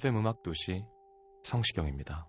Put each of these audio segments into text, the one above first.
FM 음악 도시 성시경입니다.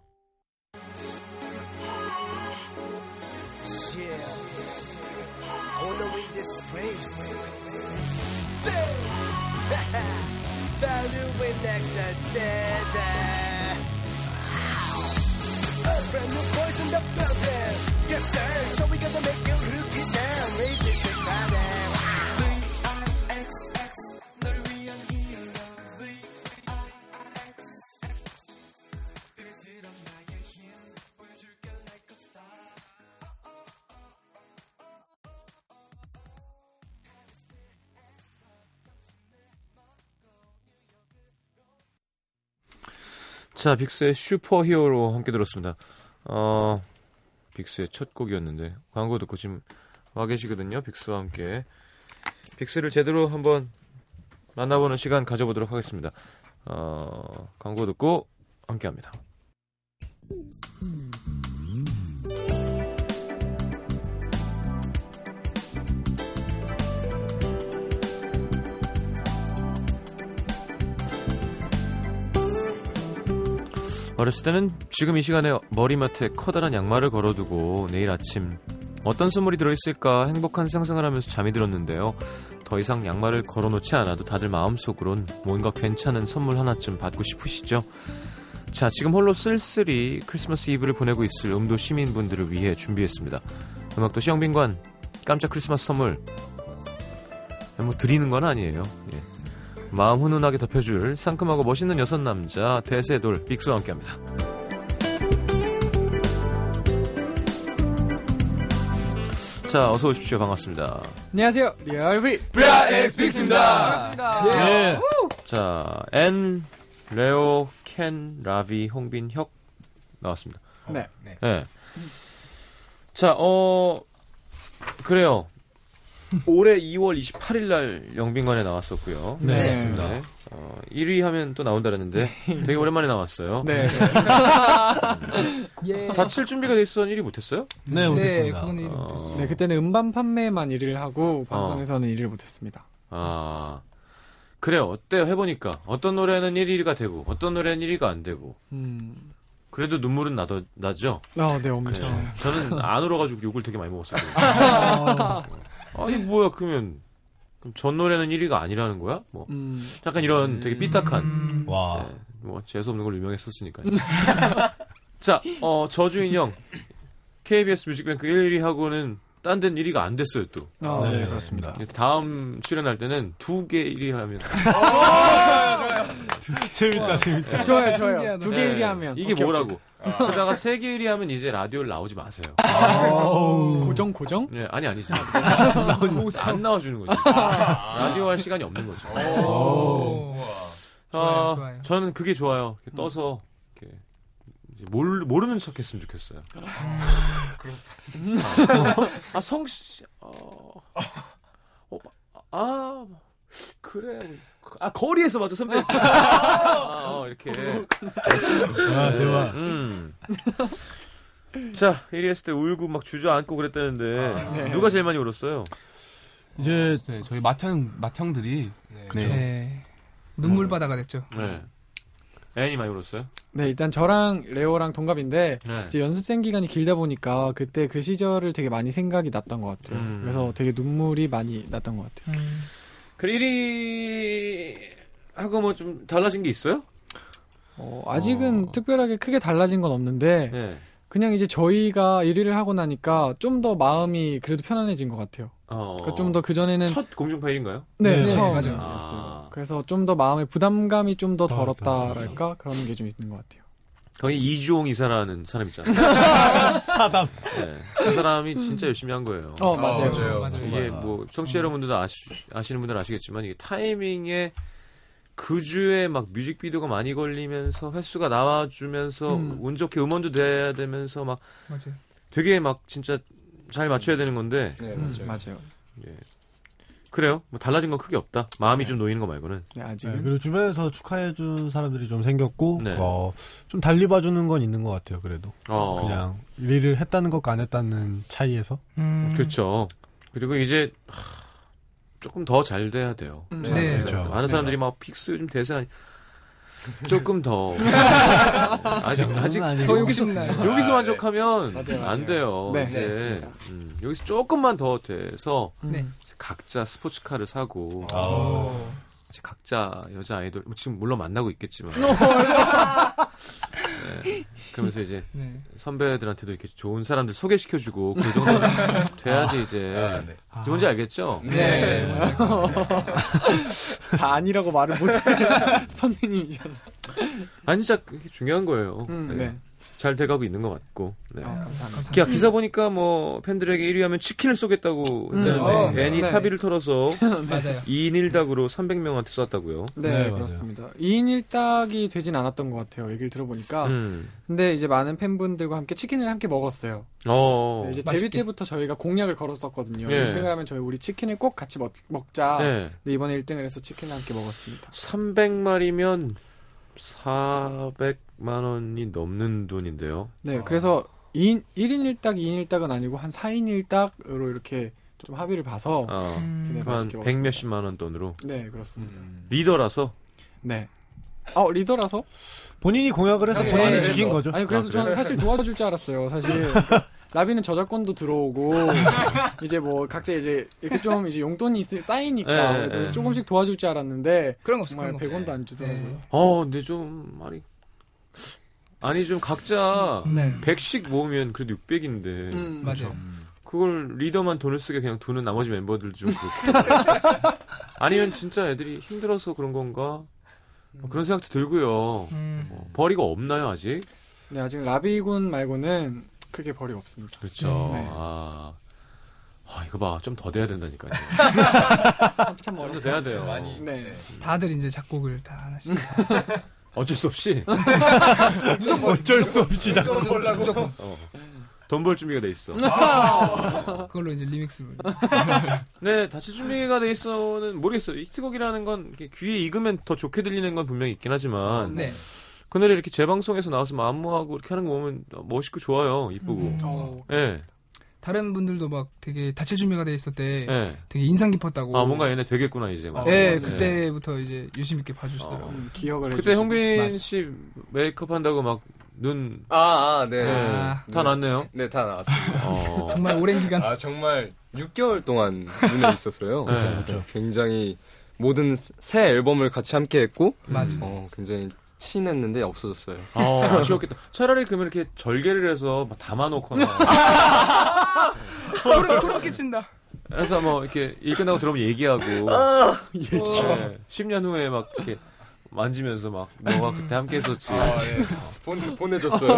자, 빅스의 Super Hero 함께 들었습니다. 어, 빅스의 첫 곡이었는데 광고 듣고 지금 와 계시거든요. 빅스와 함께 빅스를 제대로 한번 만나보는 시간 가져보도록 하겠습니다. 어, 광고 듣고 함께 합니다. 어렸을 때는 지금 이 시간에 머리맡에 커다란 양말을 걸어두고 내일 아침 어떤 선물이 들어있을까 행복한 상상을 하면서 잠이 들었는데요. 더 이상 양말을 걸어놓지 않아도 다들 마음속으론 뭔가 괜찮은 선물 하나쯤 받고 싶으시죠? 자, 지금 홀로 쓸쓸히 크리스마스 이브를 보내고 있을 음도 시민분들을 위해 준비했습니다. 음악도 시 영빈관 깜짝 크리스마스 선물 뭐 드리는 건 아니에요. 예. 마음 훈훈하게 덥혀줄 상큼하고 멋있는 여섯 남자 대세돌 빅스와 함께합니다. 자, 어서 오십시오. 반갑습니다. 안녕하세요. Real V V I X X 빅스입니다. 반갑습니다. 예. 자, 엔, 레오, 켄, 라비, 홍빈, 혁 나왔습니다. 네. 네. 자, 어 그래요. 올해 2월 28일 날 영빈관에 나왔었고요. 네. 맞습니다. 네. 어, 1위 하면 또 나온다 그랬는데 되게 오랜만에 나왔어요. 네. 예. 다칠 준비가 돼 있어 1위 못했어요? 네, 네, 못했습니다. 그건 일 어, 네, 그때는 음반 판매만 1위를 하고 방송에서는 1위를 못했습니다. 아 그래요. 어때요? 해보니까 어떤 노래는 1위가 되고 어떤 노래는 1위가 안 되고 음. 그래도 눈물은 나더 나죠. 아, 네, 엄청. 네. 저는 안 울어가지고 욕을 되게 많이 먹었어요. 아, 아니 뭐야 그러면 그럼 전 노래는 1위가 아니라는 거야? 뭐 음. 약간 이런 되게 삐딱한 음. 와. 네, 뭐 재수 없는 걸로 유명했었으니까요. 자, 어 저주 인형 KBS 뮤직뱅크 1위 하고는 딴 데는 1위가 안 됐어요 또. 아, 네, 네, 그렇습니다. 다음 출연할 때는 두 개 1위 하면 재밌다, 재밌다. 좋아요, 좋아요. 신기하다. 두개 네, 1위 하면. 이게 오케이, 뭐라고? 그러다가 세개 1위 하면 이제 라디오를 나오지 마세요. 오케이. 고정, 고정? 네, 아니 아니지. 안 나와주는 거죠. 라디오 할 시간이 없는 거죠. 오. 좋아요, 아, 좋아요. 저는 그게 좋아요. 이렇게 떠서 이렇게 모르, 모르는 척 했으면 좋겠어요. 아, 아, 성씨, 어, 어, 아, 그래. 아, 거리에서 맞아, 선배. 아, 어, 이렇게. 아, 대박. 음. 자, 1위 했을 때 울고 막 주저앉고 그랬다는데, 네. 누가 제일 많이 울었어요? 이제 네, 저희 맏형 맏형들이 네. 네. 눈물 바다가 됐죠. 네. 애인이 많이 울었어요? 네, 일단 저랑 레오랑 동갑인데, 네. 이제 연습생 기간이 길다 보니까 그때 그 시절을 되게 많이 생각이 났던 것 같아요. 음. 그래서 되게 눈물이 많이 났던 것 같아요. 그 1위 하고 뭐 좀 달라진 게 있어요? 어, 아직은 어. 특별하게 크게 달라진 건 없는데, 네. 그냥 이제 저희가 1위를 하고 나니까 좀 더 마음이 그래도 편안해진 것 같아요. 어. 그러니까 좀 더 그 전에는 첫 공중 파일인가요? 네, 네, 처음이었어요. 맞아요. 그래서 좀 더 마음의 부담감이 좀 더 덜, 덜었다랄까 그런 게 좀 있는 것 같아요. 거기 이주홍 이사라는 사람 있잖아요. 사담. 네. 그 사람이 진짜 열심히 한 거예요. 어 맞아요. 맞아요. 맞아요. 이게 뭐 청취자 여러분들도 아시, 아시는 분들은 아시겠지만 이게 타이밍에 그 주에 막 뮤직비디오가 많이 걸리면서 횟수가 나와주면서 음. 운 좋게 음원도 돼야 되면서 막 맞아요. 되게 막 진짜 잘 맞춰야 되는 건데 네, 음, 맞아요. 맞아요. 그래요. 뭐 달라진 건 크게 없다. 마음이 좀 놓이는 거 말고는. 네, 네, 아직은 그리고 주변에서 축하해준 사람들이 좀 생겼고, 네. 어, 좀 달리 봐주는 건 있는 것 같아요, 그래도. 어, 그냥 1위를 했다는 것과 안 했다는 차이에서. 음. 그렇죠. 그리고 이제 하, 조금 더 잘 돼야 돼요. 음, 네. 맞아요. 그렇죠. 많은 사람들이 막 빅스 좀 대세 아니 조금 더 아직 아직 더 욕심나요. 여기서 만족하면 맞아요, 맞아요. 안 돼요. 네, 이제 네. 음, 여기서 조금만 더 돼서 음. 네. 각자 스포츠카를 사고 아. 어. 이제 각자 여자 아이돌 뭐 지금 물론 만나고 있겠지만 네, 그러면서 이제 네. 선배들한테도 이렇게 좋은 사람들 소개시켜주고 그 정도 돼야지 이제 아, 네. 뭔지 알겠죠? 네. 다 아니라고 말을 못해 선배님이셔서. 아니 진짜 그게 중요한 거예요. 음, 네. 네. 잘 돼가고 있는 것 같고. 네. 어, 감사합니다. 기사 보니까 뭐 팬들에게 1위 하면 치킨을 쏘겠다고 음, 했다는데 어, 애니 네. 사비를 털어서 맞아요. 2인 1닭으로 300명한테 쐈다고요. 네, 네. 그렇습니다. 2인 1닭이 되진 않았던 것 같아요. 얘기를 들어보니까. 음. 근데 이제 많은 팬분들과 함께 치킨을 함께 먹었어요. 어. 네, 이제 맛있게. 데뷔 때부터 저희가 공약을 걸었었거든요. 예. 1등을 하면 저희 우리 치킨을 꼭 같이 먹, 먹자. 네. 근데 이번에 1등을 해서 치킨을 함께 먹었습니다. 300마리면 400만 원이 넘는 돈인데요. 네, 아. 그래서 2인, 1인 1닭, 2인 1닭은 아니고 한 4인 1닭으로 이렇게 좀 합의를 봐서 어. 음. 네, 한 맛있게 100 먹었습니다. 몇십만 원 돈으로. 네, 그렇습니다. 리더라서 네. 어, 리더라서? 본인이 공약을 해서 네, 본인이 네, 지킨 그래서. 거죠. 아니, 그래서 아? 저는 사실 도와줄 줄 알았어요. 사실. 라비는 저작권도 들어오고, 이제 뭐, 각자 이제, 이렇게 좀 이제 용돈이 있을, 쌓이니까, 네, 네. 조금씩 도와줄 줄 알았는데, 그런 거 없어. 정말 그런 거 100원도 안 주더라고요. 네. 어, 근데 좀 많이 아니 좀 각자 네. 100씩 모으면 그래도 600인데 음, 맞아요. 그걸 리더만 돈을 쓰게 그냥 두는 나머지 멤버들 좀 그렇고 아니면 진짜 애들이 힘들어서 그런 건가 뭐 그런 생각도 들고요 음. 어, 벌이가 없나요 아직 네, 아직 라비군 말고는 크게 벌이 없습니다. 그렇죠 네. 아, 아 이거 봐 좀 더 돼야 된다니까요 멀었어요. 더 돼야 돼요 많이. 네. 다들 이제 작곡을 다 하나씩. 어쩔 수 없이 어쩔 수 없이 작 무조건, 무조건. 돈벌 준비가 돼 있어 그걸로 이제 리믹스로. 네, 다칠 준비가 돼 있어는 모르겠어요. 히트곡이라는 건 귀에 익으면 더 좋게 들리는 건 분명히 있긴 하지만 네. 그날에 이렇게 재방송에서 나와서 막 안무하고 이렇게 하는 거 보면 멋있고 좋아요, 이쁘고. 음. 어, 예, 다른 분들도 막 되게 다칠 준비가 돼 있을 때 예. 되게 인상 깊었다고. 아 뭔가 얘네 되겠구나 이제. 막. 네, 예. 그때부터 이제 유심 있게 봐주시더라고 요. 어. 음, 기억을 그때 해주시고. 형빈 맞아. 씨 메이크업 한다고 막 눈 아, 아, 네. 네, 아. 다 났네요. 네, 다 나왔습니다. 어. 정말 오랜 기간. 아, 정말 6개월 동안 눈에 있었어요. 네. 그렇죠. 굉장히 모든 새 앨범을 같이 함께 했고, 맞아. 어, 굉장히 친했는데 없어졌어요. 어, 아쉬웠겠다. 차라리 그러면 이렇게 절개를 해서 막 담아놓거나. 소름, 소름 끼친다. 그래서 뭐 이렇게 일 끝나고 들어오면 얘기하고. 네, 10년 후에 막 이렇게 만지면서 막 너가 그때 함께 했었지. 아, 네. 보내, 보내줬어요.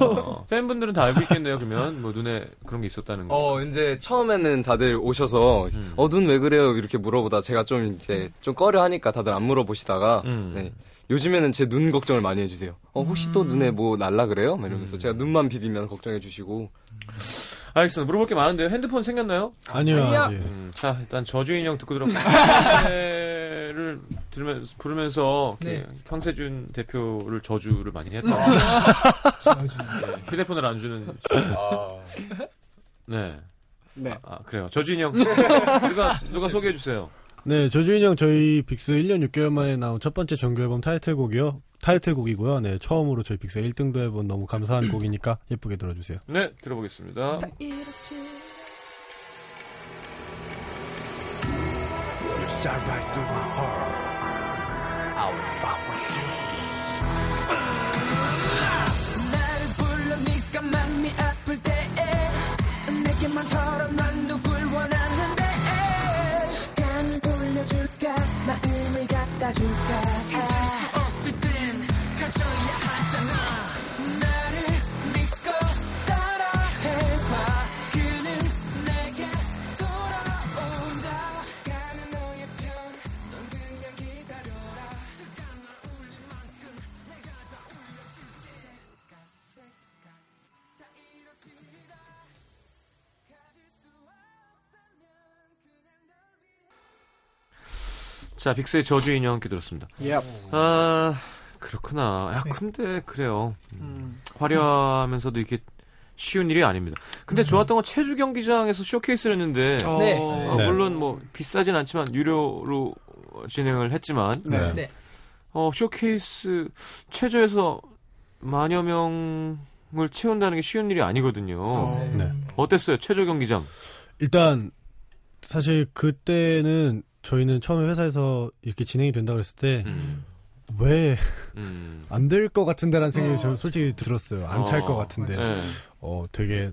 어, 팬분들은 다 알고 있겠네요. 그러면 뭐 눈에 그런 게 있었다는 거. 어, 이제 처음에는 다들 오셔서, 음. 어, 눈 왜 그래요? 이렇게 물어보다 제가 좀 이제 좀 꺼려 하니까 다들 안 물어보시다가, 음. 네. 요즘에는 제 눈 걱정을 많이 해주세요. 어, 혹시 또 눈에 뭐 날라 그래요? 막 음. 이러면서 제가 눈만 비비면 걱정해 주시고. 알겠습니다. 물어볼 게 많은데요. 핸드폰 생겼나요? 아니요. 아직. 음, 자, 일단 저주 인형 듣고 들어볼게요. 노래를 들으면서 부르면서 네. 황세준 대표를 저주를 많이 했다. 저주. 네, 휴대폰을 안 주는. 네. 네. 아, 그래요. 저주 인형. 누가 누가 소개해 주세요. 네, 저주 인형 저희 빅스 1년 6개월 만에 나온 첫 번째 정규 앨범 타이틀곡이요. 타이틀곡이고요. 네, 처음으로 저희 빅스 1등도 해본 너무 감사한 곡이니까 예쁘게 들어주세요. 네, 들어보겠습니다. shot right through my heart. I will rock with you. 나를 불러 네가 마음이 아플 때에 내게만 털어 난 누굴 원하는데 시간을 돌려줄까 마음을 갖다 줄까 자, 빅스의 저주 인형 함께 들었습니다. 예. 아, 그렇구나. 야, 네. 근데 그래요. 음, 음. 화려하면서도 이게 쉬운 일이 아닙니다. 근데 좋았던 건 체주 경기장에서 쇼케이스를 했는데 어, 네. 어, 네. 물론 뭐 비싸진 않지만 유료로 진행을 했지만 네. 네. 어, 쇼케이스 체조에서 만여 명을 채운다는 게 쉬운 일이 아니거든요. 어. 네. 어땠어요? 체조 경기장. 일단 사실 그때는 저희는 처음에 회사에서 이렇게 진행이 된다 그랬을 때 음. 왜안 음. 될것 같은데라는 생각이 저 솔직히 들었어요. 안찰 어, 것 같은데. 네. 어, 되게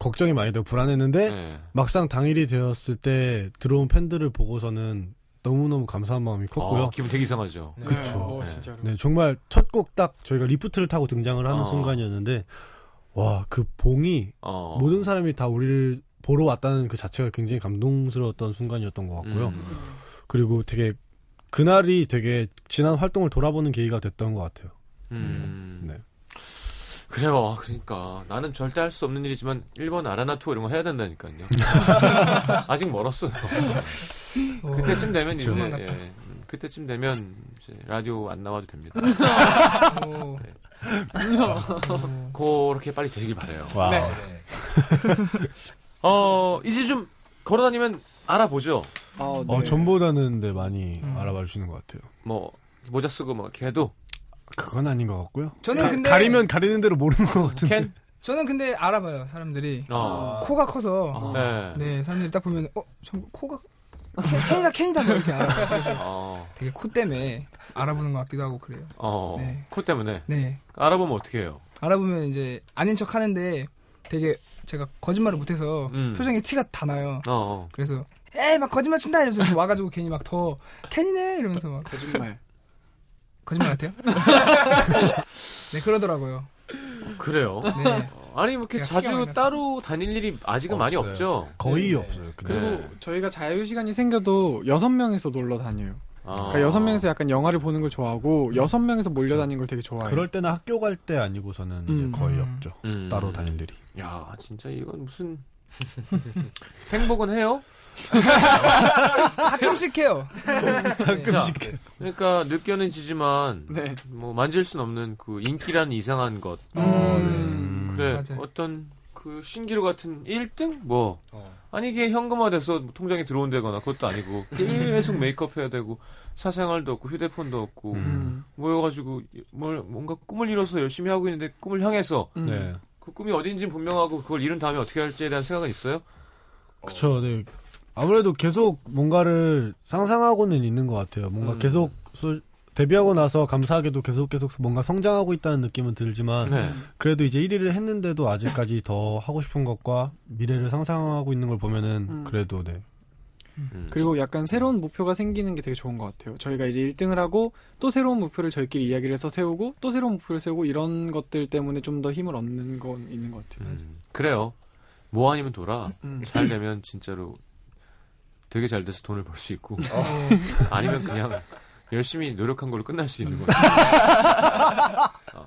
걱정이 많이 되고 불안했는데 네. 막상 당일이 되었을 때 들어온 팬들을 보고서는 너무너무 감사한 마음이 컸고요. 어, 기분 되게 이상하죠. 네. 그쵸. 어, 네. 진짜로. 네, 정말 첫 곡 딱 저희가 리프트를 타고 등장을 하는 어. 순간이었는데 와, 그 봉이 어. 모든 사람이 다 우리를 보러 왔다는 그 자체가 굉장히 감동스러웠던 순간이었던 것 같고요. 음. 그리고 되게 그날이 되게 지난 활동을 돌아보는 계기가 됐던 것 같아요. 음. 네. 그래요. 그러니까 나는 절대 할 수 없는 일이지만 1번 아라나 투어 이런 거 해야 된다니까요. 아직 멀었어요. 어, 그때쯤 되면 이제. 예, 음, 그때쯤 되면 이제 라디오 안 나와도 됩니다. 어. 그렇게 빨리 되길 바래요. 와. 네. 어 이제 좀 걸어다니면 알아보죠. 어, 네. 어, 전보다는 네, 많이 음. 알아봐 주시는 것 같아요. 뭐 모자 쓰고 뭐 걔도 그건 아닌 것 같고요. 저는 가, 근데 가리면 가리는 대로 모르는 것 같은데. 캔. 저는 근데 알아봐요 사람들이 어. 코가 커서 어. 네. 네 사람들이 딱 보면 어 참, 코가 캔- 캔이다 캔이다 뭐 이렇게 알아. 어. 되게 코 때문에 알아보는 것 같기도 하고 그래요. 어. 네. 코 때문에 네 알아보면 어떻게 해요? 알아보면 이제 아닌 척 하는데 되게 제가 거짓말을 못해서 음. 표정에 티가 다 나요. 어. 어. 그래서 에이 막 거짓말 친다 이러면서 와가지고 괜히 막 더 캔이네 이러면서 막 거짓말. 거짓말 같아요? 네 그러더라고요. 그래요. 네. 아니 뭐 이렇게 제가 자주 많이. 따로 다닐 일이 아직은 많이 없어요. 없죠. 거의 네. 없어요. 그냥. 그리고 네. 저희가 자유 시간이 생겨도 여섯 명이서 놀러 다녀요. 아. 그러니까 여섯 명이서 약간 영화를 보는 걸 좋아하고 여섯 명이서 몰려다니는 걸 되게 좋아해요. 그럴 때는 학교 갈 때 아니고서는 이제 음. 거의 음. 없죠. 음. 따로 다닐 일이. 야, 진짜 이건 무슨 행복은 해요? 가끔씩 해요. 자, 그러니까 느껴는 지지만 네. 뭐 만질 순 없는 그 인기라는 이상한 것. 음. 그래 맞아요. 어떤 그 신기루 같은 1등 뭐 아니 이게 현금화돼서 뭐 통장에 들어온다거나 그것도 아니고 계속 메이크업 해야 되고 사생활도 없고 휴대폰도 없고 음. 모여가지고 뭘 뭔가 꿈을 이뤄서 열심히 하고 있는데 꿈을 향해서 음. 네. 그 꿈이 어딘지 분명하고 그걸 이룬 다음에 어떻게 할지에 대한 생각은 있어요? 그쵸, 네. 아무래도 계속 뭔가를 상상하고는 있는 것 같아요. 뭔가 음. 계속 소- 데뷔하고 나서 감사하게도 계속 계속 뭔가 성장하고 있다는 느낌은 들지만 네. 그래도 이제 1위를 했는데도 아직까지 더 하고 싶은 것과 미래를 상상하고 있는 걸 보면은 음. 그래도 네. 음. 그리고 약간 새로운 목표가 생기는 게 되게 좋은 것 같아요. 저희가 이제 1등을 하고 또 새로운 목표를 저희끼리 이야기를 해서 세우고 또 새로운 목표를 세우고 이런 것들 때문에 좀 더 힘을 얻는 건 있는 것 같아요. 음, 그래요. 뭐 아니면 돌아. 음. 잘 되면 진짜로 되게 잘 돼서 돈을 벌 수 있고 아니면 그냥 열심히 노력한 걸로 끝날 수 있는 거죠.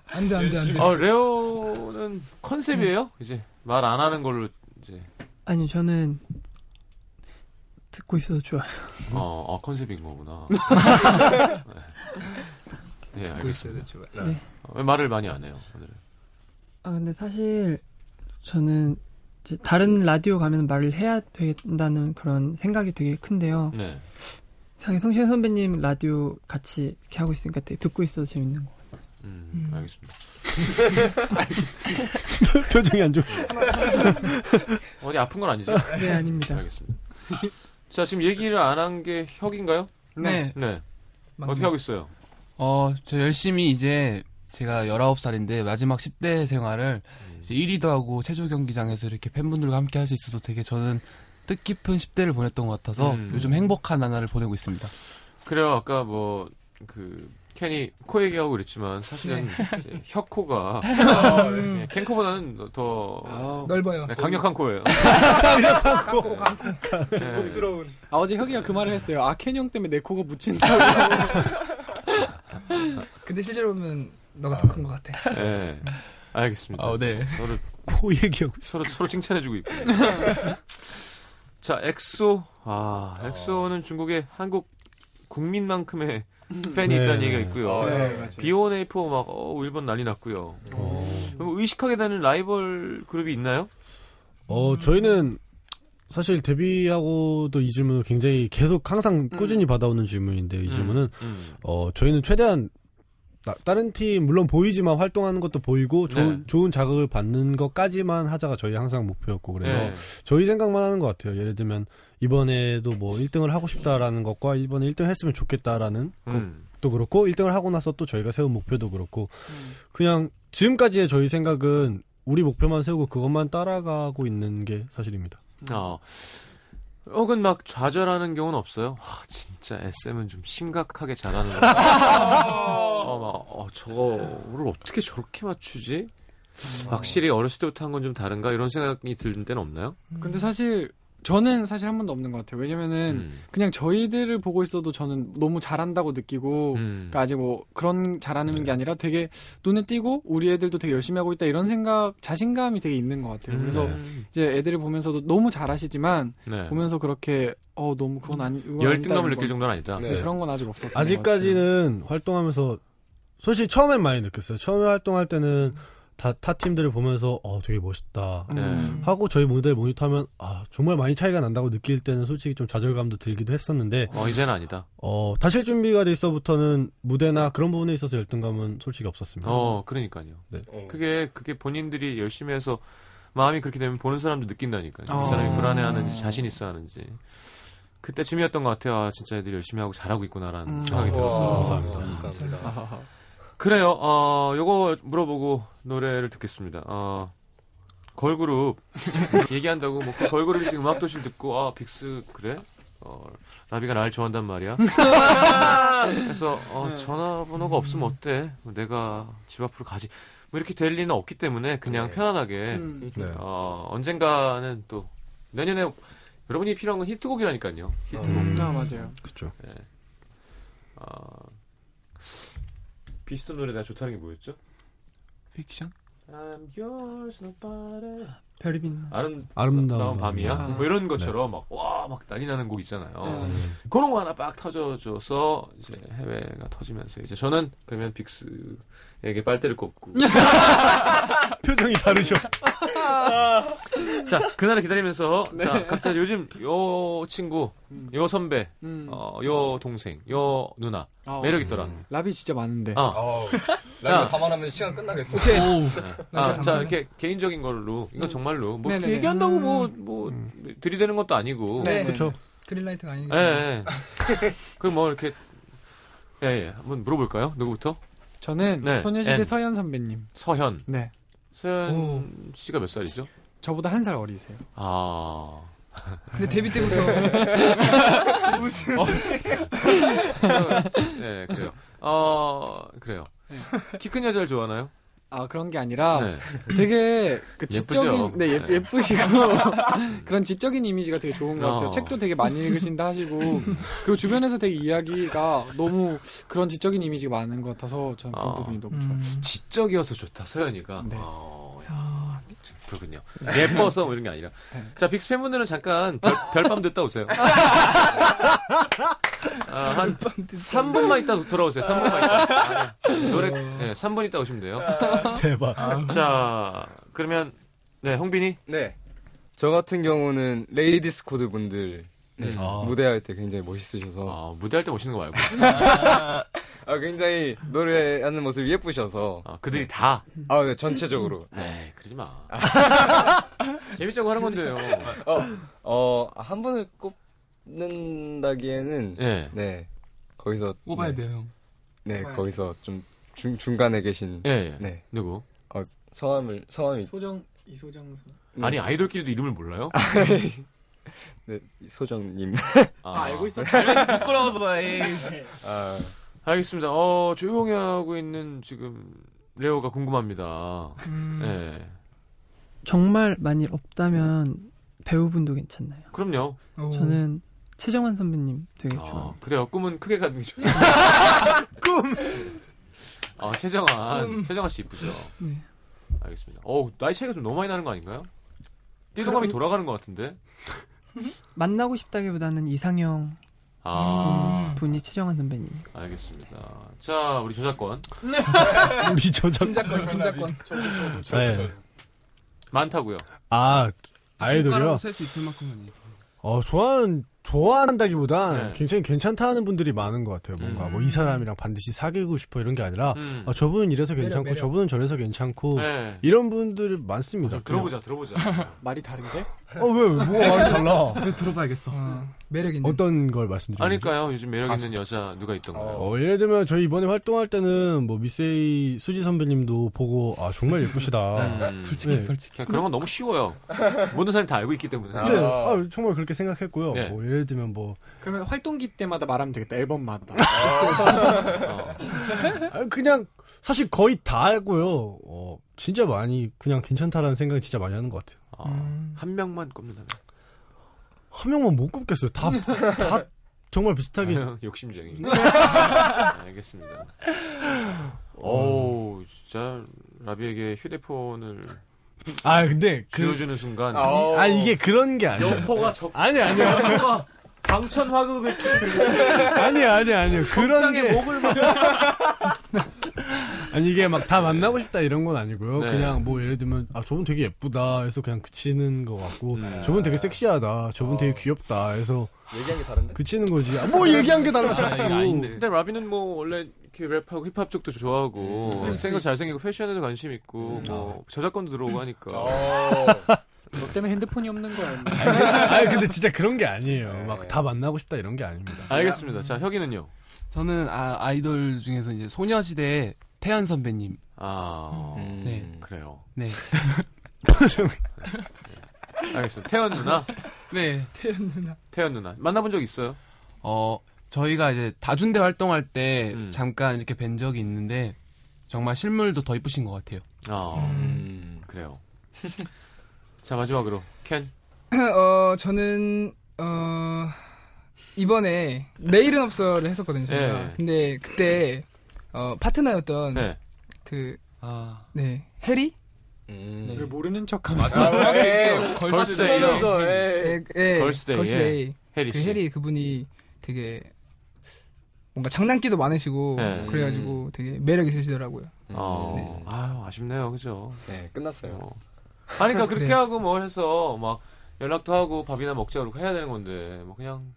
안돼 안돼 안돼. 아, 레오는 컨셉이에요? 이제 말 안 하는 걸로 이제 아니요, 저는 듣고 있어도 좋아요. 어, 어, 컨셉인 거구나. 네, 네 알겠습니다. 좋아. 어, 왜 말을 많이 안 해요 오늘은? 아, 근데 사실 저는 이제 다른 라디오 가면 말을 해야 된다는 그런 생각이 되게 큰데요. 네. 상해 성시현 선배님 라디오 같이 이렇게 하고 있으니까 되게 듣고 있어도 재밌는 거. 음, 음. 알겠습니다. 표정이 안 좋아. 어디 아픈 건 아니죠? 네, 아닙니다. 알겠습니다. 자, 지금 얘기를 안 한 게 혁인가요? 네. 네. 어떻게 하고 있어요? 어, 저 열심히 이제 제가 19살인데 마지막 10대 생활을 이제 1위도 하고 체조 경기장에서 이렇게 팬분들과 함께 할 수 있어서 되게 저는 뜻깊은 10대를 보냈던 것 같아서 음. 요즘 행복한 나날을 보내고 있습니다. 그래요. 아까 뭐 그 캔이 코 얘기하고 그랬지만 사실은 혁코가 예, 캔코보다는 더 아, 넓어요. 네, 강력한 코예요. 감고 감고. 네. 아, 어제 혁이가 그 말을 했어요. 아, 캔 형 때문에 내 코가 묻힌다고. 근데 실제로 보면 너가 더 큰 것 같아. 네. 알겠습니다. 아, 네. 서로 코 얘기하고 서로 서로 칭찬해주고 있고. 자, 엑소. 아, 엑소는 중국의 한국 국민만큼의 팬이 네. 있다는 얘기가 있고요. 네, 맞아요. B1A4 막 어, 일본 난리 났고요. 어, 그럼 의식하게 되는 라이벌 그룹이 있나요? 어, 저희는 사실 데뷔하고도 이 질문을 굉장히 계속 항상 꾸준히 받아오는 질문인데 이 질문은 음. 어 저희는 최대한 나- 다른 팀 물론 보이지만 활동하는 것도 보이고 좋은 네. 좋은 자극을 받는 것까지만 하자가 저희 항상 목표였고 그래서 네. 저희 생각만 하는 것 같아요. 예를 들면 이번에도 뭐 1등을 하고 싶다라는 것과 이번에 1등 했으면 좋겠다라는 음. 것도 그렇고 1등을 하고 나서 또 저희가 세운 목표도 그렇고 그냥 지금까지의 저희 생각은 우리 목표만 세우고 그것만 따라가고 있는 게 사실입니다. 어. 혹은 막 좌절하는 경우는 없어요? 와, 진짜 SM은 좀 심각하게 잘하는 거 같아. 어, 막, 어, 저거를 어떻게 저렇게 맞추지? 확실히 어렸을 때부터 한 건 좀 다른가? 이런 생각이 드는 때는 없나요? 근데 사실 저는 사실 한 번도 없는 것 같아요. 왜냐면은 음. 그냥 저희들을 보고 있어도 저는 너무 잘한다고 느끼고 음. 그러니까 아직 뭐 그런 잘하는 게 아니라 되게 눈에 띄고 우리 애들도 되게 열심히 하고 있다 이런 생각 자신감이 되게 있는 것 같아요. 그래서 음. 이제 애들을 보면서도 너무 잘하시지만 네. 보면서 그렇게 어 너무 그건 아니 그건 열등감을 느낄 정도는 아니다. 건. 네. 네, 그런 건 아직 없었던 것 아직까지는 활동하면서 솔직히 처음엔 많이 느꼈어요. 처음에 활동할 때는 다, 타 팀들을 보면서 어 되게 멋있다. 음. 하고 저희 무대를 모니터하면 아 정말 많이 차이가 난다고 느낄 때는 솔직히 좀 좌절감도 들기도 했었는데 어, 이제는 아니다. 어 다실 준비가 돼 있어부터는 무대나 그런 부분에 있어서 열등감은 솔직히 없었습니다. 어, 그러니까요. 네. 그게, 그게 본인들이 열심히 해서 마음이 그렇게 되면 보는 사람도 느낀다니까요. 어. 이 사람이 불안해하는지 자신 있어 하는지. 그때쯤이었던 것 같아요. 아, 진짜 애들이 열심히 하고 잘하고 있구나라는 음. 생각이 들었어요. 와, 감사합니다. 감사합니다. 그래요. 어, 요거 물어보고 노래를 듣겠습니다. 어, 걸그룹 얘기한다고 뭐그 걸그룹이 지금 음악 도시를 듣고 아 빅스 그래? 어, 라비가 나를 좋아한단 말이야. 그래서 어, 전화번호가 없으면 어때? 내가 집 앞으로 가지. 뭐 이렇게 될 리는 없기 때문에 그냥 네. 편안하게 음. 네. 어, 언젠가는 또 내년에 여러분이 필요한 건 히트곡이라니까요. 히트곡. 음. 아 맞아요. 그렇죠. 어, 비스톤 노래 내가 좋다는 게 뭐였죠? 픽션? I'm yours, nobody. 별이 빛나. 아름, 아름다운 밤이야. 밤이야. 뭐 이런 것처럼 막, 와, 막 난리 나는 곡 있잖아요. 음. 그런 거 하나 빡 터져줘서 이제 해외가 터지면서 이제 저는 그러면 빅스에게 빨대를 꽂고. 표정이 다르셔. 자, 그날을 기다리면서 자, 각자 요즘 요 친구, 음. 요 선배, 음. 어, 요 동생, 요 누나. 어. 매력 있더라. 라비 진짜 많은데. 아, 야. 라이브 다 말하면 시간 끝나겠어. 아, 자, 이렇게 개인적인 걸로, 이건 정말로, 뭐, 네네네. 얘기한다고 뭐, 뭐, 들이대는 것도 아니고. 네. 그렇죠. 그린라이트가 예, 아니니까. 예. 그 뭐, 이렇게, 예, 예. 한번 물어볼까요? 누구부터? 저는 네. 소녀시대 N. 서현 선배님. 서현. 네. 서현 씨가 몇 살이죠? 저보다 한 살 어리세요. 아. 근데 데뷔 때부터 네, 그래요. 어, 그래요. 키 큰 여자를 좋아하나요? 아 그런 게 아니라 네. 되게 그? 지적인 네, 예, 네. 예 쁘시고 그런 지적인 이미지가 되게 좋은 것 같아요. 어. 책도 되게 많이 읽으신다 하시고 그리고 주변에서 되게 이야기가 너무 그런 지적인 이미지가 많은 것 같아서 저는 그런 어. 부분이 너무 좋아요. 음. 지적이어서 좋다, 서현이가. 네. 어, 야, 그렇군요. 예뻐서 뭐 이런 게 아니라. 네. 자, 빅스 팬분들은 잠깐 별, 별밤 듣다 오세요. 아, 한 3분만 있다 돌아오세요. 3분만 있다. 아니, 노래, 네, 3분 있다 오시면 돼요. 대박. 자, 그러면, 네, 홍빈이? 네. 저 같은 경우는 레이디스 코드 분들 네, 음. 아. 무대할 때 굉장히 멋있으셔서 아, 무대할 때 오시는 거 말고. 아, 굉장히 노래하는 모습이 예쁘셔서 아, 그들이 다. 아, 네, 전체적으로 에이, 그러지 마. 재밌자고 하는 건데요. 어, 한 분을 꼽는다기에는 예. 네. 거기서 꼽아야 네, 돼요, 형. 네, 꼽아야 거기서 좀 중, 중간에 계신 예, 예. 네. 누구? 성함을 성함이 소정 이소정 선. 네. 아니, 아이돌끼리도 이름을 몰라요? 네, 소정님. 아, 알고 있었어요. 부끄러워서, 에이. 아, 알겠습니다. 어, 조용히 하고 있는 지금 레오가 궁금합니다. 음. 예. 정말 많이 없다면 배우분도 괜찮나요? 그럼요. 오. 저는 최정환 선배님 되게 아, 좋아해요. 그래요. 꿈은 크게 가는 게 좋죠. 꿈! 아, 최정환. 최정환 씨 이쁘죠? 네. 알겠습니다. 어 나이 차이가 좀 너무 많이 나는 거 아닌가요? 띠동갑이 돌아가는 것 같은데? 만나고 싶다기보다는 이상형 아, 분이 최정한 선배님. 알겠습니다. 자, 우리 저작권. 우리 저작 김작권, 김작권. 네. 많다고요. 아 아이돌이요. 셀수 있을 만큼은. 어 좋아하는 좋아한다기보다 네. 굉장히 괜찮다 하는 분들이 많은 것 같아요. 뭔가 음. 뭐이 사람이랑 반드시 사귀고 싶어 이런 게 아니라 음. 아, 저분은 이래서 매력, 괜찮고 매력. 저분은 저래서 괜찮고 네. 이런 분들이 많습니다. 들어보자, 들어보자. 말이 다른데? 어 왜 뭐가 많이 달라? 그래 들어봐야겠어. 어, 매력 있는. 어떤 걸 말씀드리는? 아니까요. 요즘 매력 있는 여자 누가 있던가요? 어, 예를 들면 저희 이번에 활동할 때는 뭐 미세이 수지 선배님도 보고 아 정말 예쁘시다. 음. 솔직히 네. 솔직히. 그냥 그런 건 너무 쉬워요. 모든 사람이 다 알고 있기 때문에. 네, 아, 정말 그렇게 생각했고요. 네. 뭐 예를 들면 뭐 그러면 활동기 때마다 말하면 되겠다. 앨범마다. 어. 아, 그냥 사실 거의 다 알고요. 어, 진짜 많이 그냥 괜찮다라는 생각이 진짜 많이 하는 것 같아요. 어. 음. 한 명만 꼽는다면. 한 명만 못 꼽겠어요. 다, 다 정말 비슷하게. 아유, 욕심쟁이. 네, 알겠습니다. 오, 진짜 라비에게 휴대폰을 아, 근데 그, 쥐어주는 순간 아, 이게 그런 게 아니에요. 여포가 적 아니, 아니요. 방천 화급을 아니요, 아니요, 아니요. 그런 게. 목을 막 아니, 이게 막 다 만나고 싶다 이런 건 아니고요. 네. 그냥 뭐 예를 들면, 아, 저분 되게 예쁘다 해서 그냥 그치는 것 같고, 음. 저분 되게 섹시하다, 저분 되게 귀엽다 해서 얘기한 게 다른데? 그치는 거지. 아, 뭐 얘기한 게 달라, 아, 자꾸. 아닌데. 근데 라비는 뭐 원래 이렇게 랩하고 힙합 쪽도 좋아하고 음. 생각 잘생기고 패션에도 관심 있고 음. 뭐 저작권도 들어오고 하니까 너 때문에 핸드폰이 없는 거야. 아니, 근데 진짜 그런 게 아니에요. 네. 막다 만나고 싶다 이런 게 아닙니다. 알겠습니다. 자 혁이는요. 저는 아, 아이돌 중에서 이제 소녀시대 태연 선배님. 아 음. 네. 그래요. 네. 알겠습니다. 태연 누나, 네. 태연 누나 만나본 적 있어요? 어, 저희가 이제 다준대 활동할 때 음. 잠깐 이렇게 뵌 적이 있는데 정말 실물도 더 이쁘신 것 같아요. 아 음. 그래요. 자 마지막으로 켄. 어, 저는, 어, 이번에, 내일은 없어를 했었거든요, 저희가. 네. 근데 그때, 어, 파트너였던, 네. 그, 아, 네, 해리? 음. 왜 모르는 척하면서. 걸스데이. 예, 예, 걸스데이, 걸스데이. 해리 그 씨. 해리 그분이 되게, 뭔가 장난기도 많으시고, 네. 그래가지고 되게 매력 있으시더라고요. 어, 아유 아쉽네요, 그죠? 네, 끝났어요. 어. 아니, 그러니까 그렇게 그래. 하고 뭘 해서 막 연락도 하고 밥이나 먹자 그러고 해야 되는 건데 뭐 그냥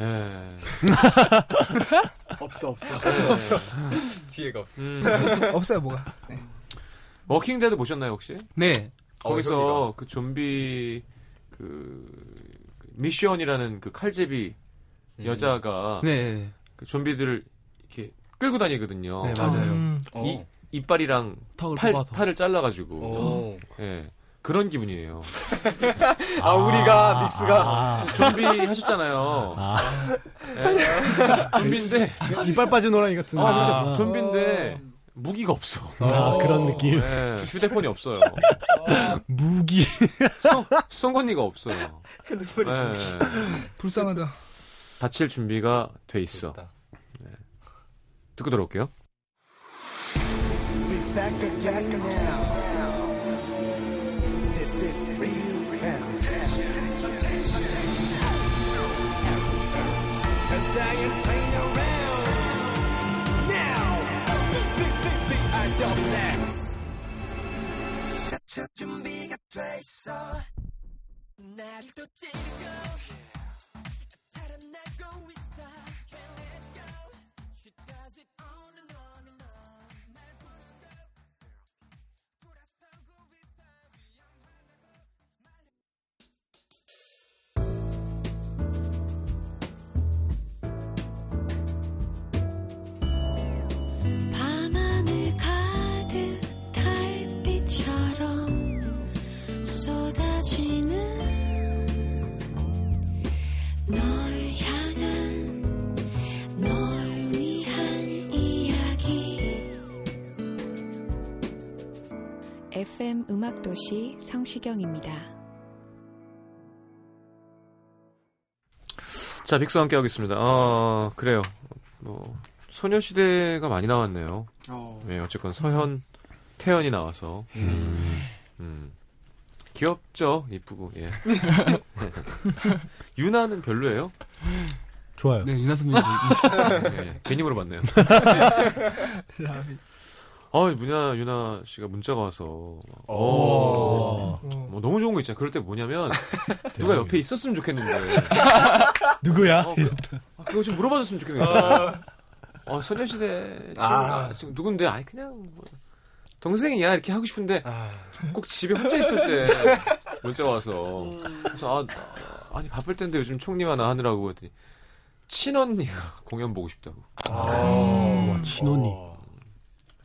예. 없어, 없어. 뒤에가 없어. 음. 없어요, 뭐가. 네. Walking Dead 보셨나요 혹시? 네. 거기서 어, 그 좀비 그 미숀이라는 그 칼잽이 음. 여자가 네. 그 좀비들을 이렇게 끌고 다니거든요. 네, 맞아요. 음, 어. 이 이빨이랑 턱을 팔, 뽑아서. 팔을 잘라가지고 오. 예 그런 기분이에요. 아, 우리가 빅스가 아, 좀비 하셨잖아요. 아. 예. 좀비인데 이빨 빠진 호랑이 같은. 아, 그렇죠. 아, 좀비인데 무기가 없어. 아, 그런 느낌. 예, 휴대폰이 없어요. 무기. 송곳니가 없어요. 핸드폰이 예, 불쌍하다. 다칠 준비가 돼 있어. 있다. 듣고 들어올게요. We back again now. This is real fantasy. Cause I ain't playing around. Now, big, big, big, I don't relax. 첫 준비가 돼 있어. 나를 또 찌르고 살아나고 FM 음악도시 성시경입니다. 자, 빅스와 함께 하겠습니다. 어, 그래요. 뭐, 소녀시대가 많이 나왔네요. 어. 네, 어쨌건 서현, 태연이 나와서. 음. 귀엽죠? 이쁘고, 예. 유나는 별로예요? 좋아요. 네, 유나 선배님. 네, 괜히 물어봤네요. 아, 문야 유나 씨가 문자가 와서. 어, 뭐 너무 좋은 거 있잖아. 그럴 때 뭐냐면 누가 옆에 있었으면 좋겠는데. 누구야? 어, 그, 아, 그거 좀 물어봐줬으면 좋겠는데. 어, 소녀시대 친구가 지금 누군데? 아니 그냥 뭐 동생이야. 이렇게 하고 싶은데 꼭 집에 혼자 있을 때 문자 와서. 그래서 아, 아니 바쁠 텐데 요즘 총리 하나 하느라고 했더니 친언니가 공연 보고 싶다고. 와, 친언니.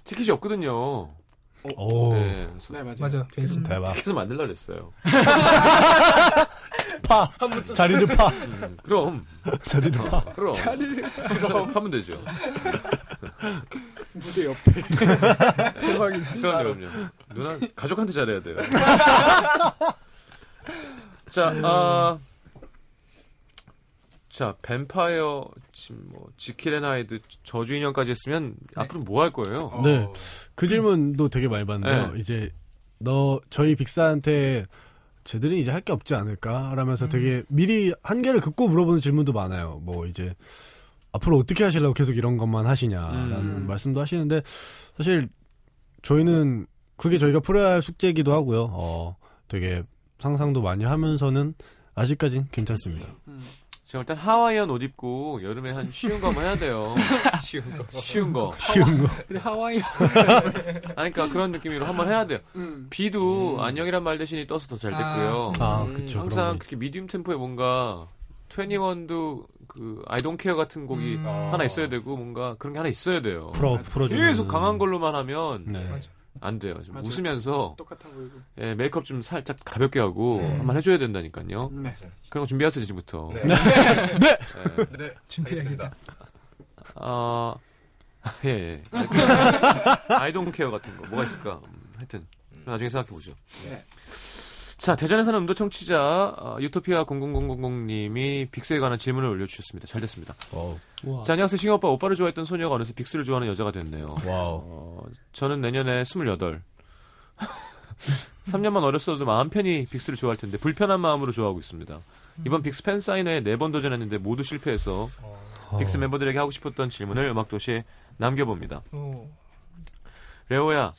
티켓이 없거든요. 오. 네, 그래서 네, 맞아요. 맞아. 진짜 대박. 티켓을 만들라 그랬어요. 파. 자리를 파. 음, 그럼 자리를 파. 그럼 자리를 하면 되죠. 무대 옆에. 대박이다. 그럼요, 그럼요. 누나 가족한테 잘해야 돼요. 자, 아, 자, 뱀파이어, 지금 뭐, 지킬앤하이드, 저주 인형까지 했으면 앞으로 뭐 할 거예요? 네. 그 질문도 되게 많이 받는데요. 네. 이제 너 저희 빅사한테 쟤들은 이제 할 게 없지 않을까? 라면서 되게 미리 한계를 긋고 물어보는 질문도 많아요. 뭐 이제 앞으로 어떻게 하시려고 계속 이런 것만 하시냐라는 음. 말씀도 하시는데 사실 저희는 그게 저희가 풀어야 할 숙제이기도 하고요. 어, 되게 상상도 많이 하면서는 아직까진 괜찮습니다. 제가 일단 하와이안 옷 입고 여름에 한 쉬운 거 한번 해야 돼요. 쉬운 거. 쉬운 거. 쉬운 거. 근데 하와이. 아니, 그러니까 그런 느낌으로 한번 해야 돼요. 음. 비도 안녕이란 말 대신에 떠서 더 잘 됐고요. 아, 음, 그쵸. 항상. 그렇게 미디움 템포에 뭔가 21도 그 I don't care 같은 곡이 음. 하나 있어야 되고 뭔가 그런 게 하나 있어야 돼요. 풀어, 풀어주는. 계속 강한 걸로만 하면 네. 맞아. 안 돼요. 좀 맞아요. 웃으면서 똑같아 보이고. 예, 메이크업 좀 살짝 가볍게 하고 네. 한번 해줘야 된다니까요. 네. 그런 거 준비하세요 지금부터. 네. 예. 준비해야겠다. 아, 예, 예. I don't care 같은 거 뭐가 있을까? 음, 하여튼 나중에 생각해 보죠. 네. 자, 대전에 사는 음도 청취자 어, 유토피아 00000님이 빅스에 관한 질문을 올려주셨습니다. 잘 됐습니다. 와우. 자, 안녕하세요. 싱어 오빠. 오빠를 좋아했던 소녀가 어느새 빅스를 좋아하는 여자가 됐네요. 와우. 어, 저는 내년에 28. 3년만 어렸어도 마음 편히 빅스를 좋아할 텐데 불편한 마음으로 좋아하고 있습니다. 이번 빅스 팬 사인회에 4번 도전했는데 모두 실패해서 빅스 멤버들에게 하고 싶었던 질문을 음악도시에 남겨봅니다. 오. 레오야,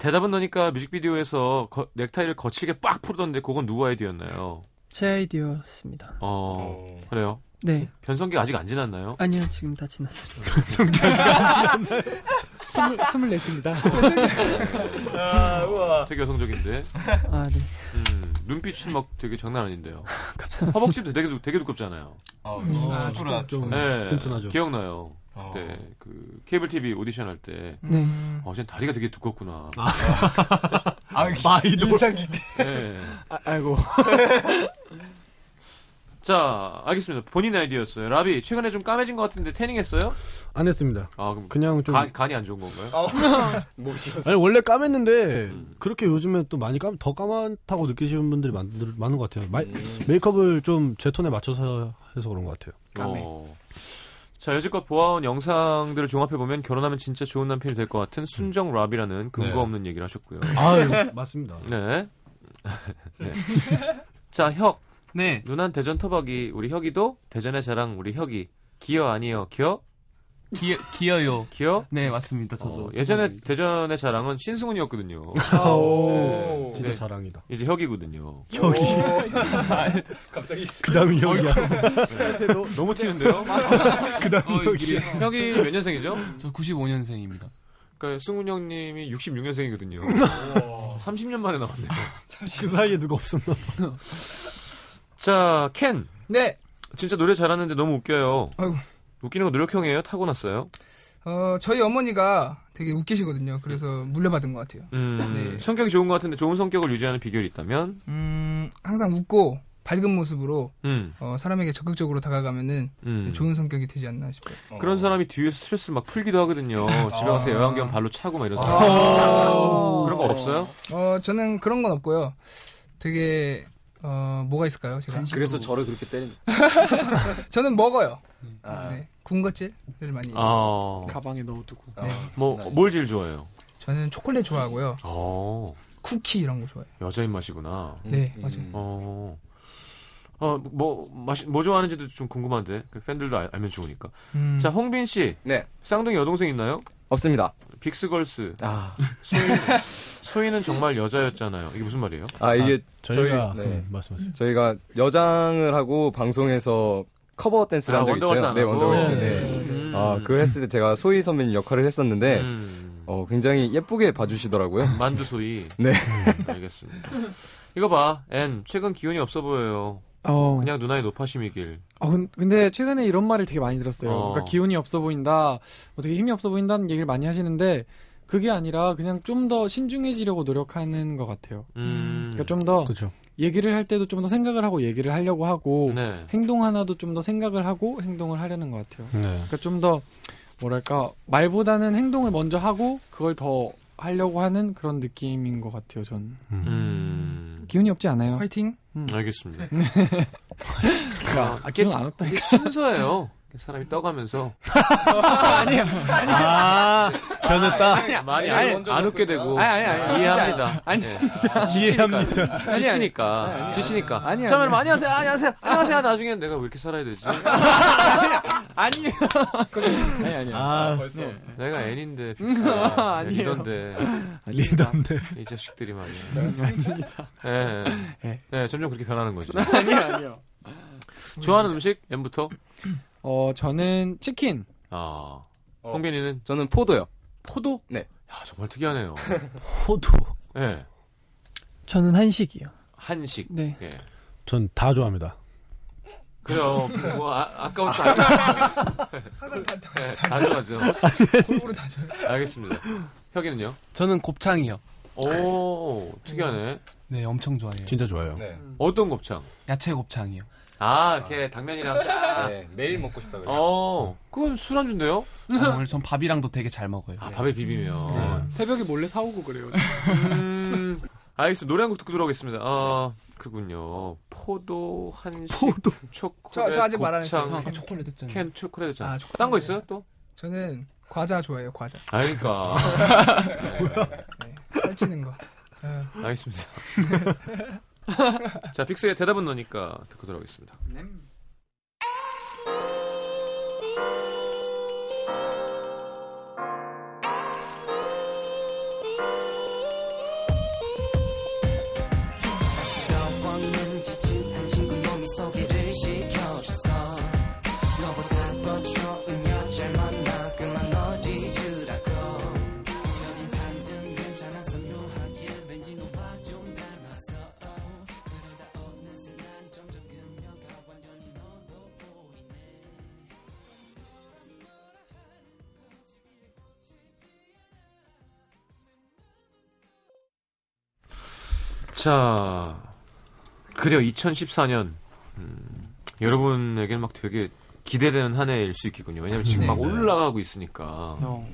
대답은 너니까 뮤직비디오에서 거- 넥타이를 거칠게 빡 풀던데 그건 누구 아이디어였나요? 제 아이디어였습니다. 어, 그래요? 네. 변성기 아직 안 지났나요? 아니요, 지금 다 지났습니다. 스물 스물넷입니다. 되게 여성적인데. 아, 네. 음, 눈빛은 막 되게 장난 아닌데요. 허벅지도 되게, 두- 되게 두껍잖아요. 아, 축구라. 좀 네, 튼튼하죠. 기억나요. 네, 그 케이블 TV 오디션 할 때, 네. 어, 쟤 다리가 되게 두껍구나. 마이도. 네. 아, 아이고. 자, 알겠습니다. 본인 아이디어였어요. 라비, 최근에 좀 까매진 것 같은데 태닝했어요? 안 했습니다. 아, 그럼 그냥 좀. 간, 간이 안 좋은 건가요? 아니, 원래 까맸는데, 그렇게 요즘에 또 많이 까, 더 까맣다고 느끼시는 분들이 많, 많은 것 같아요. 마, 메이크업을 좀 제 톤에 맞춰서 해서 그런 것 같아요. 까매. 어. 자, 여지껏 보아온 영상들을 종합해 보면 결혼하면 진짜 좋은 남편이 될 것 같은 순정 라비라는 근거 네. 없는 얘기를 하셨고요. 아, 맞습니다. 네. 네. 자, 혁. 네. 누난 대전 터벅이, 우리 혁이도 대전의 자랑, 우리 혁이. 기어 아니요, 기어? 기, 기어요. 기어? 네, 맞습니다. 저도. 어, 예전에 대전의 자랑은 신승훈이었거든요. 오, 진짜 네. 자랑이다. 이제 혁이거든요. 여기. 그 다음이 여기야. 너무 튀는데요? 그 다음이 어, 여기야. 혁이 몇 년생이죠? 저 95년생입니다. 그러니까 승훈 형님이 66년생이거든요. 30년 만에 나왔네요. 그 사이에 누가 없었나 봐. 자, 켄. 네. 진짜 노래 잘하는데 너무 웃겨요. 아이고. 웃기는 거 노력형이에요? 타고났어요? 어, 저희 어머니가 되게 웃기시거든요. 그래서 물려받은 것 같아요. 음, 네. 성격이 좋은 것 같은데 좋은 성격을 유지하는 비결이 있다면? 음, 항상 웃고 밝은 모습으로 음, 어, 사람에게 적극적으로 다가가면은 음. 좋은 성격이 되지 않나 싶어요. 그런 사람이 뒤에서 스트레스를 막 풀기도 하거든요. 집에 가서 애완견 발로 차고 막 이런 사람. 아. 그런 거 없어요? 어, 저는 그런 건 없고요. 되게 어, 뭐가 있을까요? 제가 그래서 저를 그렇게 때린. 저는 먹어요. 아. 네. 군것질을 많이. 아, 가방에 넣어두고. 어, 뭐, 뭘 제일 좋아해요? 저는 초콜릿 좋아하고요. 어, 쿠키 이런 거 좋아해요. 여자 입맛이구나. 네, 음. 맞아요. 어, 어, 뭐, 맛이, 뭐 좋아하는지도 좀 궁금한데. 그 팬들도 알, 면 좋으니까. 음. 자, 홍빈 씨. 네. 쌍둥이 여동생 있나요? 없습니다. 빅스걸스. 아, 소희, 소희는 정말 여자였잖아요. 이게 무슨 말이에요? 아 이게 저희가 저희- 네. 음, 말씀하세요. 저희가 여장을 하고 방송에서 커버 댄스를 아, 한 적이 있어요. 안 네? 원더걸스. 네. 네. 음. 아, 그 했을 때 제가 소희 선배님 역할을 했었는데 음, 어, 굉장히 예쁘게 봐주시더라고요. 만두 소희. 네. 음, 알겠습니다. 이거 봐. 엔, 최근 기운이 없어 보여요. 어, 그냥 누나의 노파심이길. 어, 근- 근데 최근에 이런 말을 되게 많이 들었어요. 어. 그러니까 기운이 없어 보인다, 뭐 되게 힘이 없어 보인다는 얘기를 많이 하시는데 그게 아니라 그냥 좀 더 신중해지려고 노력하는 것 같아요. 음, 그러니까 좀더 그렇죠. 얘기를 할 때도 좀 더 생각을 하고 얘기를 하려고 하고 네. 행동 하나도 좀 더 생각을 하고 행동을 하려는 것 같아요. 네. 그러니까 좀 더 뭐랄까 말보다는 행동을 먼저 하고 그걸 더 하려고 하는 그런 느낌인 것 같아요. 전 음, 기운이 없지 않아요. 화이팅. 알겠습니다. 아, 기운 안 없다. 이게 순서예요. 사람이 떠가면서 아, 변했다. 많이 아니, 안, 안 웃게 되고 아니, 아니, 아니, 이해합니다. 아니, 네. 이해합니다. 지치니까 아니, 아니. 지치니까. 아니, 아니. 처음에는 안녕하세요, 안녕하세요, 안녕하세요. 나중엔 내가 왜 이렇게 살아야 되지? 아니에요. 아니 아니. 아, 벌써. 내가 애인데 빅스야. 아니에요. 리던데 리더인데. 이 자식들이 말이야. 네, 네. 네, 점점 그렇게 변하는 거죠. 아니요 아니요. 좋아하는 음식 M부터. 어 저는 치킨. 아, 어. 홍빈이는 저는 포도요. 포도. 네. 야 정말 특이하네요. 포도. 네, 저는 한식이요. 한식. 네. 예. 전다 좋아합니다. 그래요. 뭐 아, 아까부터 알겠... 항상 다, 다, 네, 다 좋아하죠. 골고루 다 줘요. 알겠습니다. 혁이는요? 저는 곱창이요. 오, 특이하네. 네, 엄청 좋아해요. 진짜 좋아요. 네. 어떤 곱창? 야채 곱창이요. 아, 이렇게 당면이랑 쫙. 네. 매일 먹고 싶다 그래요. 어, 그건 술안주인데요? 아, 오늘 전 밥이랑도 되게 잘 먹어요. 아, 밥에 비비면. 새벽에 몰래 사오고 그래요. 음, 알겠습니다. 노래 한 곡 듣고 들어오겠습니다. 아, 그군요. 포도, 한식, 포도. 초콜릿, 저- 저 아직 말 안 했어요. 곱창, 아까 초콜릿 했잖아요. 캔 초콜릿 잖아. 아, 초콜릿. 딴거 있어요, 또? 저는 과자 좋아해요. 과자. 아, 그러니까. 네. 살찌는 거. 어, 알겠습니다. 자, 빅스의 대답은 너니까 듣고 들어오겠습니다. 몇 자, 그래요. 2014년. 음, 여러분에게는 막 되게 기대되는 한 해일 수 있겠군요. 왜냐면 지금 막 네. 올라가고 있으니까. 어.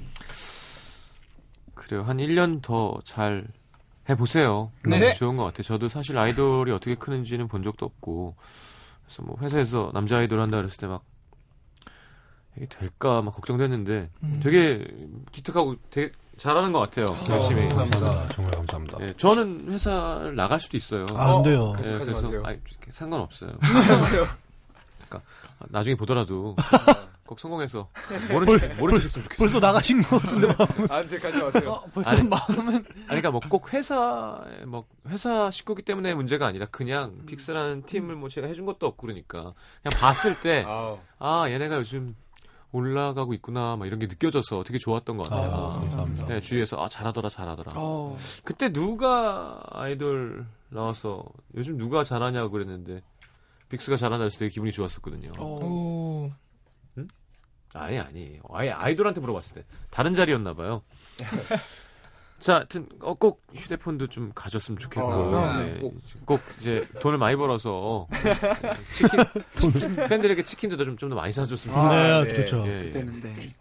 그래요. 한 1년 더 잘 해보세요. 네. 네. 좋은 것 같아요. 저도 사실 아이돌이 어떻게 크는지는 본 적도 없고. 그래서 뭐 회사에서 남자 아이돌 한다 그랬을 때 막 이게 될까 막 걱정됐는데 음. 되게 기특하고 되게 잘하는 것 같아요. 열심히. 어, 감사합니다. 정말 감사합니다. 예, 저는 회사를 나갈 수도 있어요. 아, 안 돼요. 예, 그래서 마세요. 아니, 상관없어요. 그러니까 아, 나중에 보더라도 꼭 성공해서 했으면 좋겠어요. 벌써 나가신 것 같은데. 안돼 가지 마세요. 어, 벌써 아니, 마음은 아니 그러니까 뭐 꼭 회사에 뭐 회사 식구기 때문에 문제가 아니라 그냥 픽스라는 팀을 뭐 제가 해준 것도 없고 그러니까 그냥 봤을 때. 아 얘네가 요즘 올라가고 있구나 막 이런 게 느껴져서 되게 좋았던 것 같아요. 아, 감사합니다. 네, 주위에서 아 잘하더라 잘하더라. 어. 그때 누가 아이돌 나와서 요즘 누가 잘하냐고 그랬는데 빅스가 잘한다 해서 되게 기분이 좋았었거든요. 어. 오. 아니 아니 아예 아이돌한테 물어봤을 때 다른 자리였나 봐요. 자, 하여튼 어, 꼭 휴대폰도 좀 가졌으면 좋겠고 어, 네, 꼭 이제 돈을 많이 벌어서 치킨, 치킨 팬들에게 치킨도 좀 좀 더 많이 사줬으면 좋겠어요. 네, 네. 좋죠. 예, 예.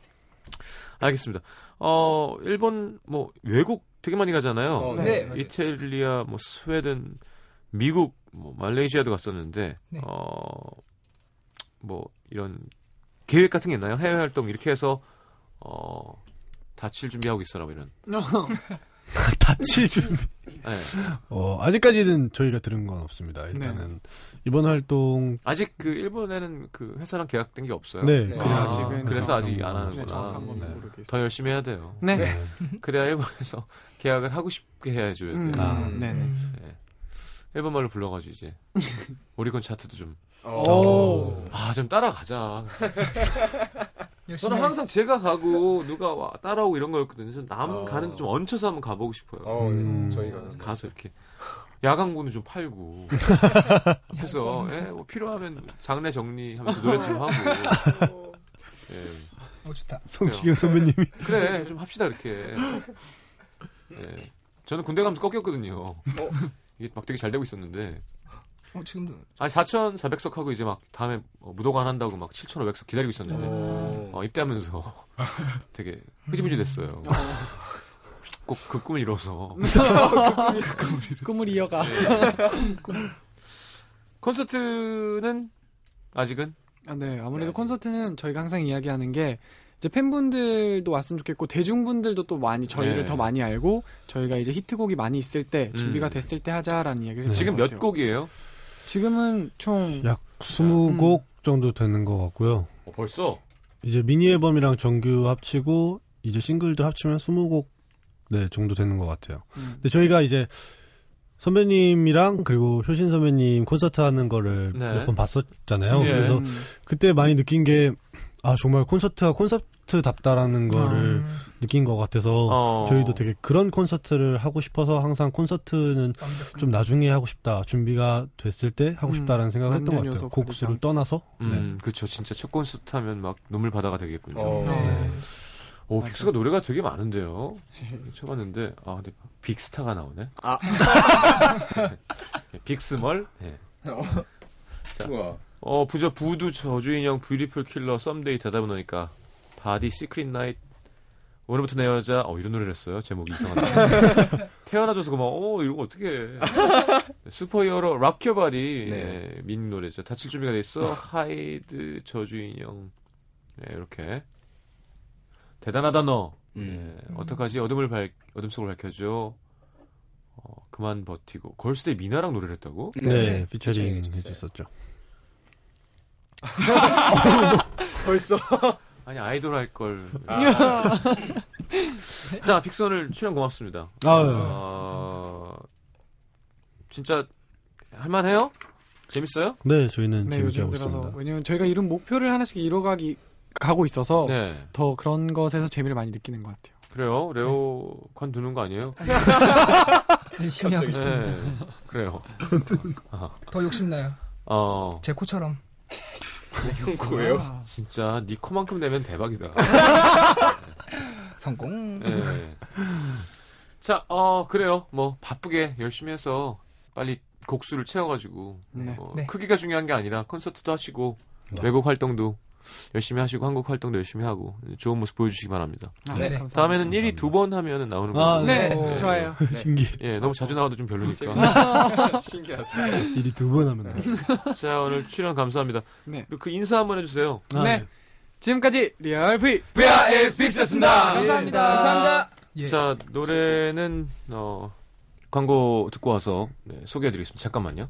알겠습니다. 어 일본 뭐 외국 되게 많이 가잖아요. 어, 네. 이탈리아, 뭐 스웨덴, 미국, 뭐 말레이시아도 갔었는데 네. 어뭐 이런 계획 같은 게 있나요? 해외 활동 이렇게 해서 어 다칠 준비하고 있어라 뭐 이런. 다칠 준비. 네. 어, 아직까지는 저희가 들은 건 없습니다. 일단은 이번 활동 아직 그 일본에는 그 회사랑 계약된 게 없어요. 네, 네. 그래서 아, 아직은 그래서 아직 안 건- 네, 하는구나. 네. 더 열심히 해야 돼요. 네. 네. 그래야 일본에서 계약을 하고 싶게 해줘야 돼요. 음, 아. 네네. 네. 일본 말로 불러가지고 이제 오리콘 차트도 좀. 오. 아, 좀 따라가자. 저는 항상 제가 가고 누가 와 따라오고 이런 거였거든요. 저는 남 어. 가는데 좀 얹혀서 한번 가보고 싶어요. 어, 네. 음. 저희가 가서 이렇게 야광군도 좀 팔고 해서 예, 뭐 필요하면 장례 정리하면서 노래 좀 하고 예, 어 좋다. 성시경 선배님이 그래 좀 합시다 이렇게 예, 저는 군대 가면서 꺾였거든요 이게 막 되게 잘 되고 있었는데 어 지금도 아니 4,400석 하고 이제 막 다음에 뭐 무도관 한다고 막 7,500석 기다리고 있었는데 어, 입대하면서 되게 흐지부지 됐어요 꼭 그 꿈을 이뤄서 꿈을 이어가. 네. 콘서트는 아직은 아, 네, 아무래도 콘서트는 저희가 항상 이야기하는 게 이제 팬분들도 왔으면 좋겠고 대중분들도 또 많이 저희를 네. 더 많이 알고 저희가 이제 히트곡이 많이 있을 때 음. 준비가 됐을 때 하자라는 이야기를 했던 지금 것 몇. 곡이에요? 지금은 총 약 20곡 정도 되는 것 같고요. 어, 벌써 이제 미니 앨범이랑 정규 합치고 이제 싱글들 합치면 20곡 네 정도 되는 것 같아요. 음. 근데 저희가 이제 선배님이랑 그리고 효신 선배님 콘서트 하는 거를 네. 몇번 봤었잖아요. 예. 그래서 음. 그때 많이 느낀 게 아 정말 콘서트가 콘서트 답다라는 거를 음, 느낀 것 같아서 어. 저희도 되게 그런 콘서트를 하고 싶어서 항상 콘서트는 완벽한- 좀 나중에 하고 싶다 준비가 됐을 때 하고 음, 싶다라는 생각을 했던 것 같아요. 곡수를 떠나서 네. 음, 그렇죠. 진짜 첫 콘서트 하면 막 눈물 바다가 되겠군요. 어. 네. 오, 맞아. 빅스가 노래가 되게 많은데요. 쳐봤는데 아, 근데 빅스타가 나오네. 아. 네, 빅스멀. 네. 우와. 어, 부저 부두 저주 인형 Beautiful Killer Someday 대답은 너니까 Body Secret Night. 오늘부터 내 여자 어 이런 노래를 했어요. 제목이 이상하다. 태어나줘서 고마워 이런 거 어떻게 해. Super Hero Rock Ur Body 네. 네, 민 노래죠. 다칠 준비가 돼 있어. Hyde 저주 인형. 네, 이렇게. 대단하다 너. 음. 네, 어떡하지? 어둠을 밝 어둠 속을 밝혀줘. 어, 그만 버티고. 걸스데이 미나랑 노래를 했다고? 네, 피처링 피처링 해줬어요. 해줬었죠. 벌써 아니 아이돌 할 걸. 아. 자 픽선을 출연 고맙습니다. 아유. 어, 진짜 할만해요? 재밌어요? 네, 저희는 네, 재밌게 요즘 하고 들어서 있습니다. 왜냐면 저희가 이런 목표를 하나씩 이뤄가기 가고 있어서 네. 더 그런 것에서 재미를 많이 느끼는 것 같아요. 그래요. 레오 관두는 거 아니에요? 열심히 하고 있습니다. 네. 그래요. 더 욕심나요. 어 제 코처럼. 형 거예요? 진짜 니 코만큼 내면 대박이다. 성공. 네. 자, 어 그래요. 뭐 바쁘게 열심히 해서 빨리 곡수를 채워가지고 네. 뭐 네. 크기가 중요한 게 아니라 콘서트도 하시고 네. 외국 활동도 열심히 하시고 한국 활동도 열심히 하고 좋은 모습 보여주시기 바랍니다. 아, 네. 감사합니다. 다음에는 1위 두 번 하면은 나오는 아, 거예요. 네, 네. 좋아요. 신기. 예, 너무 자주 나와도 좀 별로니까. 신기하다. 1위 두번 하면 나. 자, 오늘 출연 감사합니다. 네. 그 인사 한번 해주세요. 아, 네. 지금까지 Real V VRS 빅스였습니다. 감사합니다. 감사합니다. 예. 자, 노래는 어, 광고 듣고 와서 네, 소개해드리겠습니다. 잠깐만요.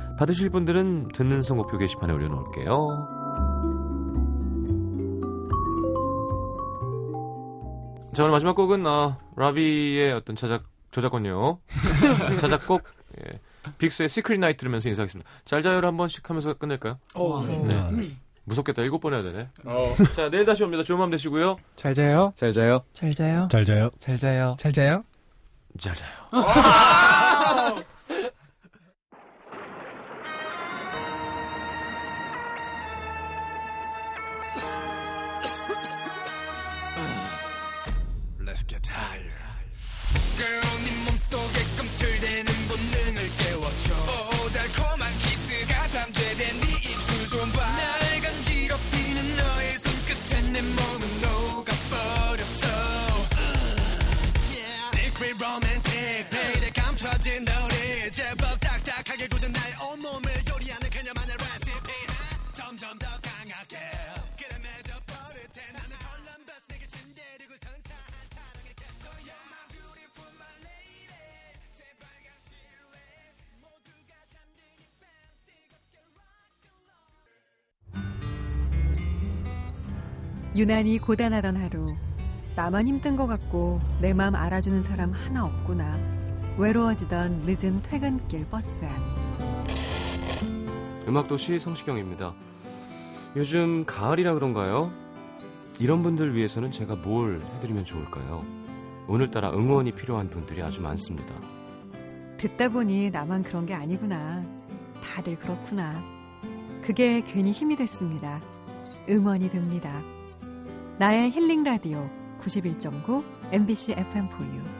받으실 분들은 듣는 선곡표 게시판에 올려놓을게요. 자 오늘 마지막 곡은 어, 라비의 어떤 저작 저작권료 자작곡 예. 빅스의 시크릿 나이트 들으면서 인사하겠습니다. 잘 자요를 한 번씩 하면서 끝낼까요? 어, 네. 무섭겠다. 일곱 번 해야 되네. 어. 자 내일 다시 옵니다. 좋은 밤 되시고요. 잘 자요. 잘 자요. 잘 자요. 잘 자요. 잘 자요. 잘 자요. 잘 자요. 본능을 유난히 고단하던 하루. 나만 힘든 것 같고 내 마음 알아주는 사람 하나 없구나. 외로워지던 늦은 퇴근길 버스 안. 음악도시 성시경입니다. 요즘 가을이라 그런가요? 이런 분들 위해서는 제가 뭘 해드리면 좋을까요? 오늘따라 응원이 필요한 분들이 아주 많습니다. 듣다 보니 나만 그런 게 아니구나. 다들 그렇구나. 그게 괜히 힘이 됐습니다. 응원이 됩니다. 나의 힐링 라디오 91.9 MBC FM4U